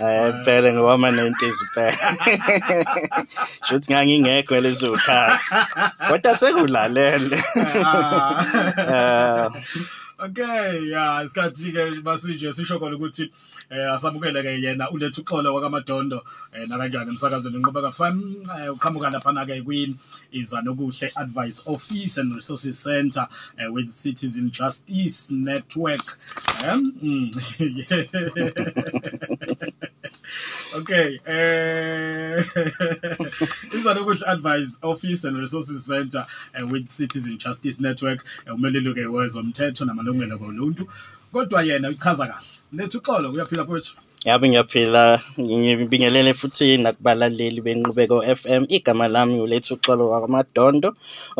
Eh phela ngoba ama 90s phela. Shuthi ngangingekho lezo khathi. Kodwa sekulalele. Ah. Okay, yeah, isikhathi ke basije sisho khona ukuthi eh asabukele ke yena ulethu uxolo kwamadondo eh na kanjani emsakazweni inqubeka FM eh, uqhamuka lapha na ke kwi izanokuhle advice office and resources center eh, with citizen justice network um mm, Okay, eh izanokuhle advice? Office and resources center eh, with citizen justice network eh, umeleli ke wezomthetho namalungelo koluntu kodwa yena uchaza kahle. Lethu uxolo uyaphila kwethu Yabe ngiyaphila ngibingelele futhi nakubalaleli benqubeko FM igama lami ulethu uxolo wakamadondo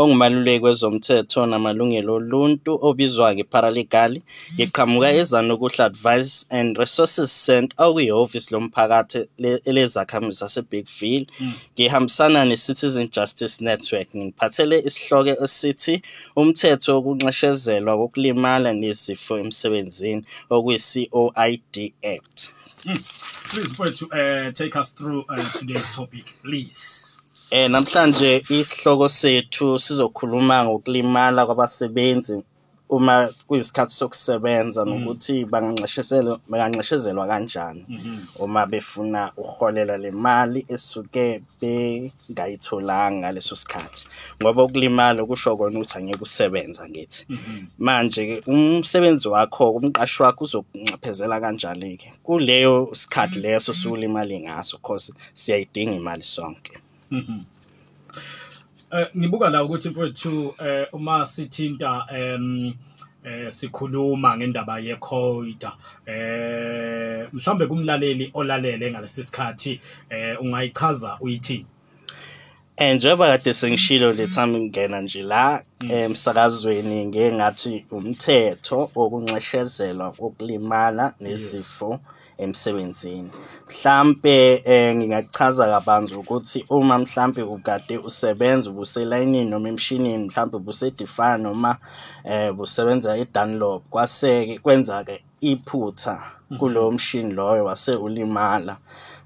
ongumaluleki kwezomthetho namalungelo oluntu obizwa ngeparalegal ngiqhamuka ezanokuhle advice and resources center okuyihhovisi lomphakathi le- elezakhamuzi zasebigville ngihambisana ne-citizen justice network ngiphathele isihloko esithi umthetho wokunxeshezelwa kokulimala nezifo emsebenzini okuyi-coid act. Please mfowethu eh take us through uh, today's topic please. Eh namhlanje isihloko sethu sizokhuluma ngokulimala kwabasebenzi. Uma kuyisikhathi sokusebenza nokuthi banganxeshezelwa banganxeshezelwa kanjani. Uma befuna uholela le mali esuke bengayitholanga ngaleso sikhathi. Ngoba ukulimala kusho kona ukuthi angeke usebenza ngithi. Manje ke umsebenzi wakho umqashi wakho uzokunxephezela kanjani ke kuleyo sikhathi leso sulimali ngaso because siyayidinga imali sonke Eh ngibuka la ukuthi mfowethu eh uma sithinta em eh sikhuluma ngendaba yecoida eh mhlambe kumlaleli olalele ngalesi sikhathi eh ungayichaza uyithi? Eh njengoba kade sengishilo lethami ngena nje la emsakazweni ngeke ngathi umthetho wokunxeshezelwa kokulimala nezifo. Emsebenzini. Mhlambe eh ngingachaza kabanzi ukuthi uma mhlambe ukade usebenza ubuselayinini noma emshinini mhlambe ubusedifana noma eh busebenza eDunlop kwaseke kwenza ke iphutha kulowo mshini loyo wase ulimala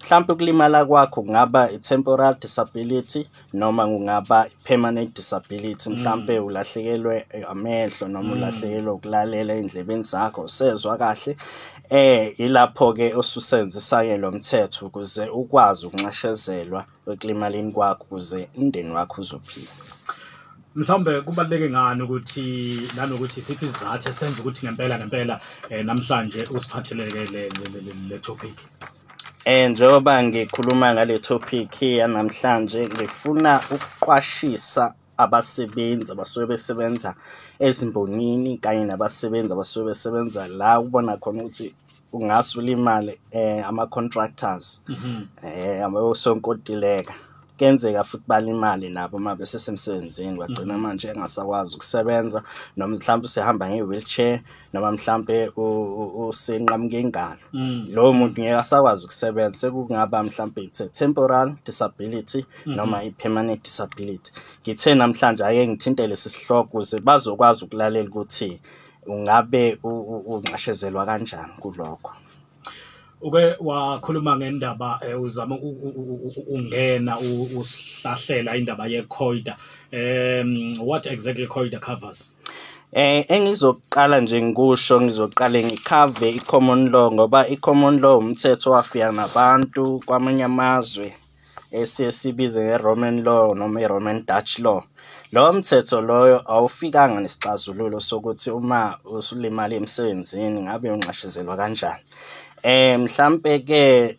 mhlawumbe ukulimala kwakho kungaba i-temporal disability noma kungaba i-permanent disability. Mhlawumbe ulahlekelwe eh, amehlo noma ulahlekelwe ukulalela endlebeni zakho usezwa kahle. Eh ilapho ke osusebenzisa ke lo mthetho ukuze ukwazi ukunxeshezelwa ekulimaleni kwakho ukuze umndeni wakho uzophila. Mhlawumbe kubaluleke ngani ukuthi nanokuthi isiphi isizathu esenza ukuthi ngempela ngempela eh namhlanje usiphatheleke le le- le- le topic? Njengoba ngikhuluma ngale topic yanamhlanje ngifuna ukuqwashisa abasebenzi abasuke besebenza ezimbonini kanye nabasebenzi abasuke besebenza la ubona khona ukuthi ungase ulimale eh ama contractors eh abosonkontileka kenzeka futhi balimale nabo uma besesemsebenzini bagcina manje engasakwazi ukusebenza noma mhlawumbe usehamba nge-wheelchair noma mhlawumbe usenqamuke ingalo lowo muntu ngeke asakwazi ukusebenza sekungaba mhlawumbe ithe temporal disability noma i-permanent disability. Ngithe namhlanje ake ngithinte lesi sihloko ukuze bazokwazi ukulalela ukuthi ungabe u- u- unqashezelwa kanjani kulokho. Uke wakhuluma ngendaba eh, uzama u- u- u- u- ungena u- usihlahlela indaba yecoida um what exactly coida covers Eh engizoqala nje ngikusho ngizoqale ngikhave i-common law ngoba i-common law umthetho wafika nabantu kwamanye amazwe esiye sibize nge-Roman law noma i-Roman Dutch law. Lo mthetho loyo awufikanga nesixazululo sokuthi uma usulimala emsebenzini ngabe unqashezelwa kanjani. Eh mhlambe ke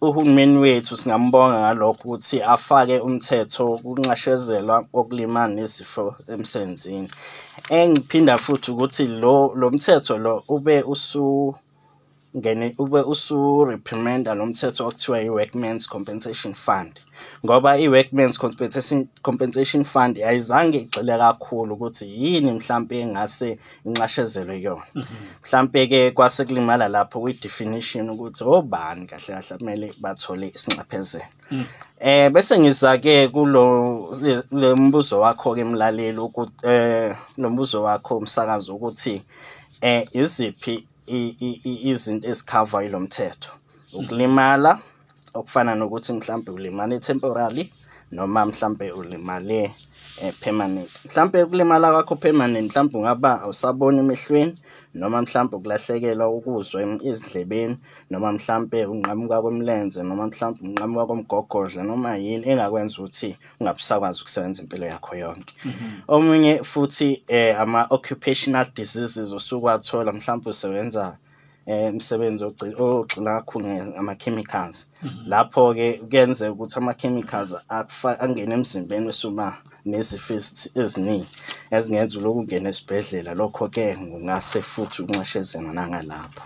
uhulumeni wethu singambonga ngalokho ukuthi afake umthetho wokunqashezelwa kokulimala nezifo emsebenzini. Engiphinda futhi ukuthi lo lo mthetho lo ube usu ngene ube usu reprimanda lo mthetho okuthiwa i-workmen's compensation fund. Ngoba i-workmen's compensation compensation fund ayizange igxile kakhulu ukuthi yini mhlampe engase inxashezelwe yona. Mhlampe ke kwase kulimala lapho kwi-definition ukuthi obani kahle kahle kumele bathole isinxephezelo. Eh bese ngiza ke kulo le- le mbuzo wakho ke mlaleli ukuthi eh lo mbuzo wakho umsakazo ukuthi eh iziphi izinto ezikhava yilo mthetho ukulimala okufana nokuthi mhlambe ulimale temporarily noma mhlambe ulimale eh, permanent. Mhlambe ukulimala kwakho permanent mhlambe ungaba awusaboni emehlweni noma mhlambe ukulahlekelwa ukuzwa ezindlebeni noma mhlambe unqamuka kwemlenze noma mhlambe unqamuka komgogodla noma yini engakwenza ukuthi ungabusakwazi ukusebenza impilo yakho yonke. Omunye futhi eh, ama-occupational diseases osuke wathola mhlambe usebenza umsebenzi ogci- ogxila kakhulu ngama-chemicals. Lapho-ke kuyenzeka ukuthi ama-chemicals angene emzimbeni esuma nezifo ezi- eziningi ezingenza uloku ungena esibhedlela lokho-ke kungase futhi unxeshezena nangalapho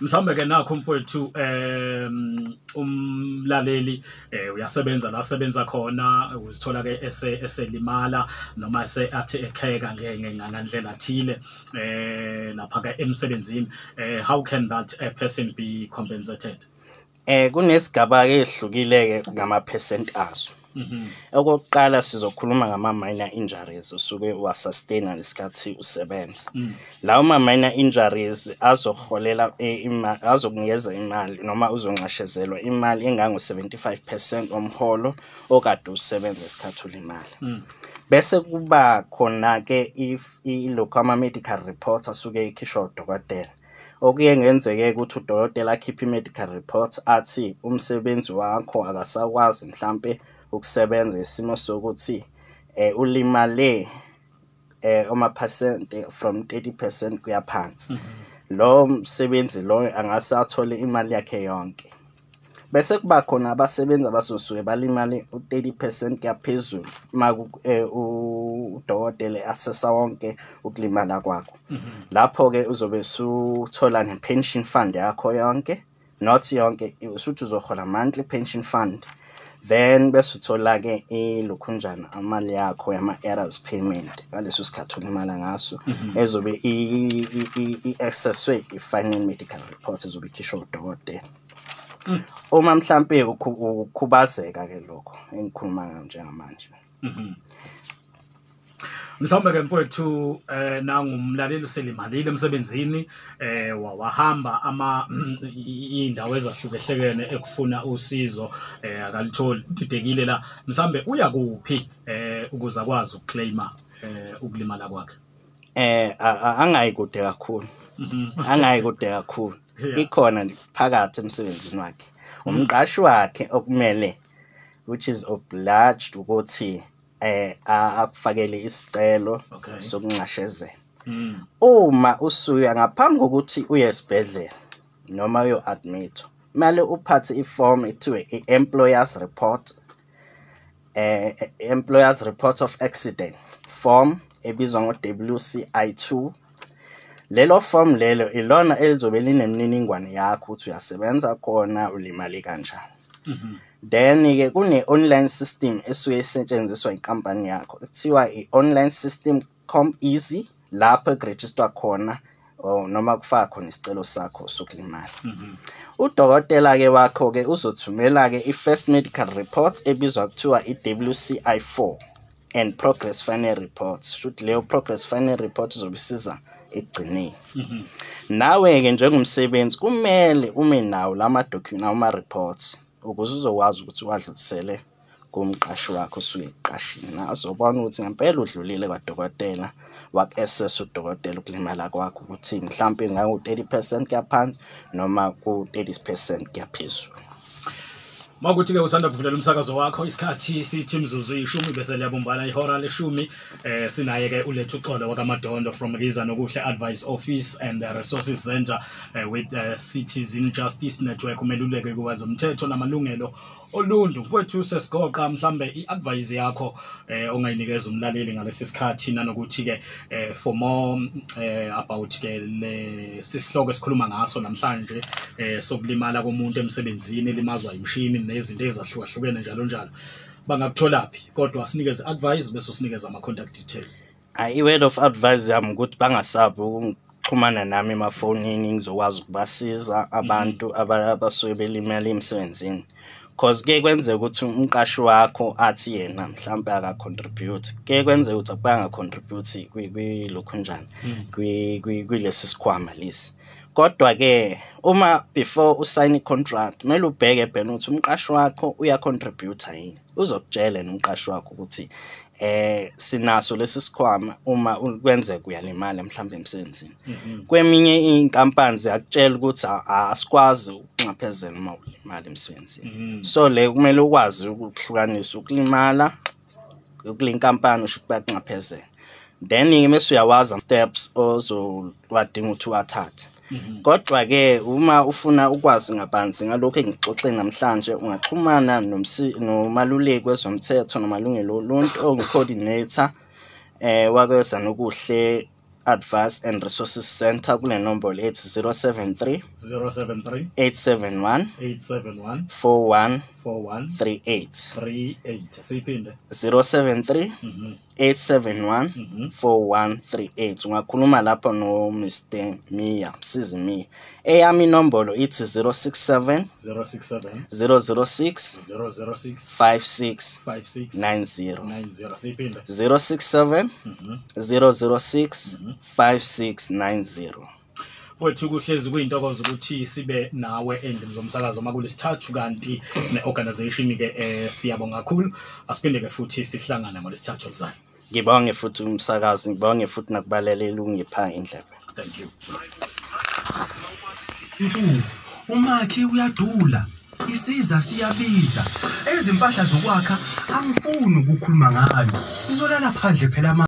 mhlawumbe ke nakho mfowethu em umlaleli eh uyasebenza la sebenza khona uzithola ke ese eselimala noma ese athi ekheka ngengandlela thile eh lapha ke emsebenzini. Eh how can that a person be compensated? Eh kunesigaba-ke ezihlukile-ke ngama-percent azo mhm okokuqala sizokhuluma ngama-minor injuries usuke uwasustain ngesikhathi usebenza Mm. lawo ma-minor injuries azoholela eh, azokunikeza imali noma uzonxeshezelwa imali engango-75 percent omholo okade usebenza isikhathi ulimala Mm. bese kuba khona-ke if- ilokhu ama-medical report asuke ekhishwa udokotela okuye ngenzeke ukuthi udokotela akhiphe i-medical report athi umsebenzi wakho akasakwazi mhlampe ukusebenza isimo sokuthi eh ulimale eh amaphesente from 30% kuya phansi. Lo msebenzi lo angase athole imali yakhe yonke. Bese kuba khona abasebenzi abazosuke balimale u-30% kuyaphezulu uma ku- eh, u- udokotela asesa wonke ukulimala kwakho. Lapho-ke uzobe usuthola ne-pension fund yakho yonke not yonke usuthi uzohola monthly pension fund. Then bese uthola-ke ilokhunjana amali yakho yama-errors payment ngaleso sikhathi ulimala ngaso ezobe i- i- i- i-accesswe i-final medical report ezobe ikhishwa udokotela uma mhlampe ukhu- ukhubazeka ke lokho engikhuluma ngayo njengamanje mhlawumbe ke mfowethu eh nangumlaleli uselimalile emsebenzini eh wa- wahamba ama indawo ezahlukehlekene ekufuna usizo eh akalitholi didekile la. Mhlambe uya kuphi eh ukuze akwazi ukuclaima eh ukulimala kwakhe? Eh angayi kude kakhulu. Angayi kude kakhulu. Ikhona phakathi emsebenzini wakhe. Umqashi wakhe okumele which is obliged ukuthi eh a- akufakele isicelo Okay. sokunxashezela Mm. uma usuya ngaphambi kokuthi uye esibhedlela noma uyo admit kumele uphathe iform ethiwe i-employers report eh employers report of accident form ebizwa ngo-WCI2 lelo form lelo ilona elizobe linemniningwane yakho ukuthi uyasebenza khona ulimali kanjani then ke kune online system esuke isetshenziswa inkampani yakho. Kuthiwa i-online system ComEasy lapho ekuregister khona or noma kufaka khona isicelo sakho sokulimala. Udokotela ke wakho ke uzothumela ke i-first medical report ebizwa kuthiwa i-WCI4 and progress final report. Should leyo progress final report izobe isiza ekugcineni. Nawe ke njengomsebenzi kumele ume nawo lama document ama reports ukuze uzokwazi ukuthi wadlulisele kumqashi wakho osuke eqashini na azobona ukuthi ngempela udlulile kwadokotela waku-assess udokotela ukulimala kwakho ukuthi mhlawumpe ngangu-30 kuyaphansi noma ku-30 kuyaphezulu Makuthi ke usanda kuvulela umsakazo wakho isikhathi sithi mzuzu ishumi bese liyabumbana ihora leshumi eh sinaye ke uletha uxolo wakamadondo from Riza nokuhle Advice Office and the Resources Center eh, with uh, Citizen Justice Network. Umeluleke kwezomthetho namalungelo oluntu mfowethu sesigoqa mhlambe iadvice yakho eh ongayinikeza umlaleli ngalesi sikhathi. Nanokuthi ke eh for more eh about ke le sisihloko esikhuluma ngaso namhlanje eh sokulimala komuntu emsebenzini elimazwa imishini nezinto ezahlukahlukene njalo njalo. Bangakutholaphi? Kodwa sinikeze advice bese sinikeza ama contact details. Ayi, i-word of advice yami ukuthi bangasabi ukuxhumana nami emafonini ngizokwazi ukubasiza abantu aba- abasuke belimele emsebenzini. Cause kuye kwenzeka ukuthi umqashi wakho athi yena mhlawumbe akacontribute kuye kwenzeka ukuthi akubanga contribute kwilokhunjani kulesi sikhwama lesi. Kodwa-ke uma before usayina i-contract kumele ubheke bhena ukuthi umqashi wakho uyacontributor yini. Uzokutshela nomqashi wakho ukuthi eh sinaso lesi sikhwama uma kwenzeka uyalimala mhlawumbe emsebenzini. Kweminye inkampani ziyakutshela ukuthi asikwazi ukunxephezela uma ulimala emsebenzini. So le kumele ukwazi ukuhlukanisa ukulimala kule nkampani usho ukuthi bayakunxephezela then-ke mese uyawazi ama-steps ozowadinga ukuthi uwathathe. Kodwa-ke uma ufuna ukwazi ngabanzi ngalokhu engixoxe namhlanje ungaxhumana nomaluleki wezomthetho nomalungelo oluntu ongu-coordinator eh wakweza nokuhle advice and resources center kule nombolo ethi 073 073 871 871 4138 4138 siyiphinde 073 Mhm. 871 Mhm. 4138 ungakhuluma lapho no Mr Mia msizi Mia eyami inombolo ithi 067 067 006 006 56 56 90 90 siyiphinde 067 Mhm. 006 5690 wethu kuhlezi kuyintokozo ukuthi sibe nawe endlini zomsakazo makulesithathu kanti ne-organization ke eh siyabonga kakhulu. Asiphinde ke futhi sihlangane ngolesithathu olizayo ngibonge futhi umsakazi ngibonge futhi nakubalelela ungipha indlebe thank you. Insuku umakhi uyadula isiza siyabiza. Ezimpahla zokwakha angifuni ukukhuluma ngayo. Sizolala phandle phela